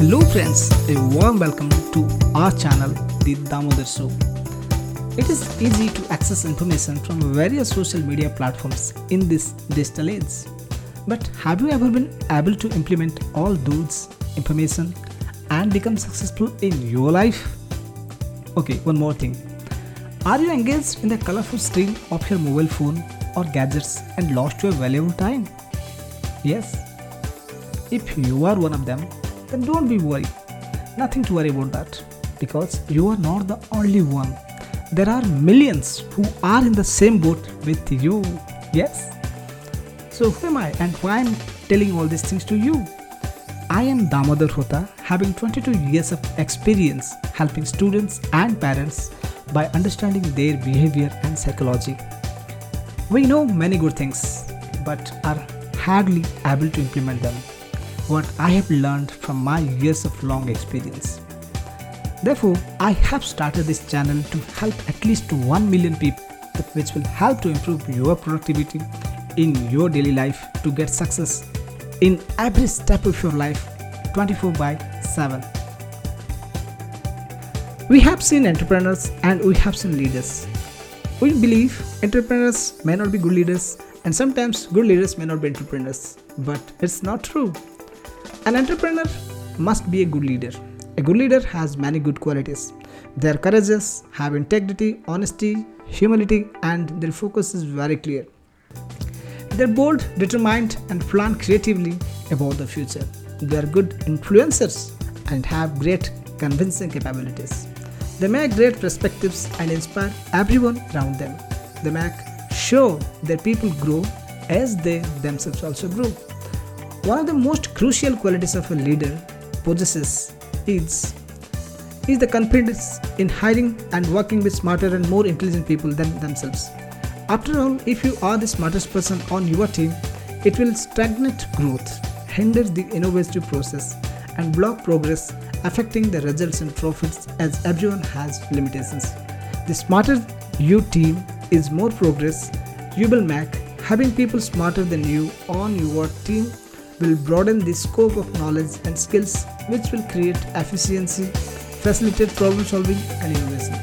Hello friends, a warm welcome to our channel The Damodar Show. It is easy to access information from various social media platforms in this digital age. But have you ever been able to implement all those information and become successful in your life? Okay, one more thing. Are you engaged in the colorful screen of your mobile phone or gadgets and lost your valuable time? Yes. If you are one of them, then don't be worried. Nothing to worry about that because you are not the only one. There are millions who are in the same boat with you. Yes? So, who am I and why I'm telling all these things to you? I am Damodar Hota, having 22 years of experience helping students and parents by understanding their behavior and psychology. We know many good things, but are hardly able to implement them. What I have learned from my years of long experience. Therefore, I have started this channel to help at least 1 million people, which will help to improve your productivity in your daily life to get success in every step of your life 24 by 7. We have seen entrepreneurs and we have seen leaders. We believe entrepreneurs may not be good leaders and sometimes good leaders may not be entrepreneurs, but it's not true. An entrepreneur must be a good leader. A good leader has many good qualities. They are courageous, have integrity, honesty, humility, and their focus is very clear. They're bold, determined, and plan creatively about the future. They are good influencers and have great convincing capabilities. They make great perspectives and inspire everyone around them. They make sure that people grow as they themselves also grow. One of the most crucial qualities of a leader possesses is, is the confidence in hiring and working with smarter and more intelligent people than themselves. After all, if you are the smartest person on your team, it will stagnate growth, hinder the innovative process, and block progress, affecting the results and profits as everyone has limitations. The smarter your team is more progress you will make. Having people smarter than you on your team will broaden the scope of knowledge and skills, which will create efficiency, facilitate problem solving, and innovation.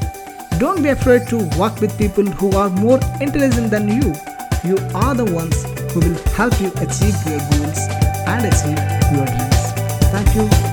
Don't be afraid to work with people who are more intelligent than you. You are the ones who will help you achieve your goals and achieve your dreams. Thank you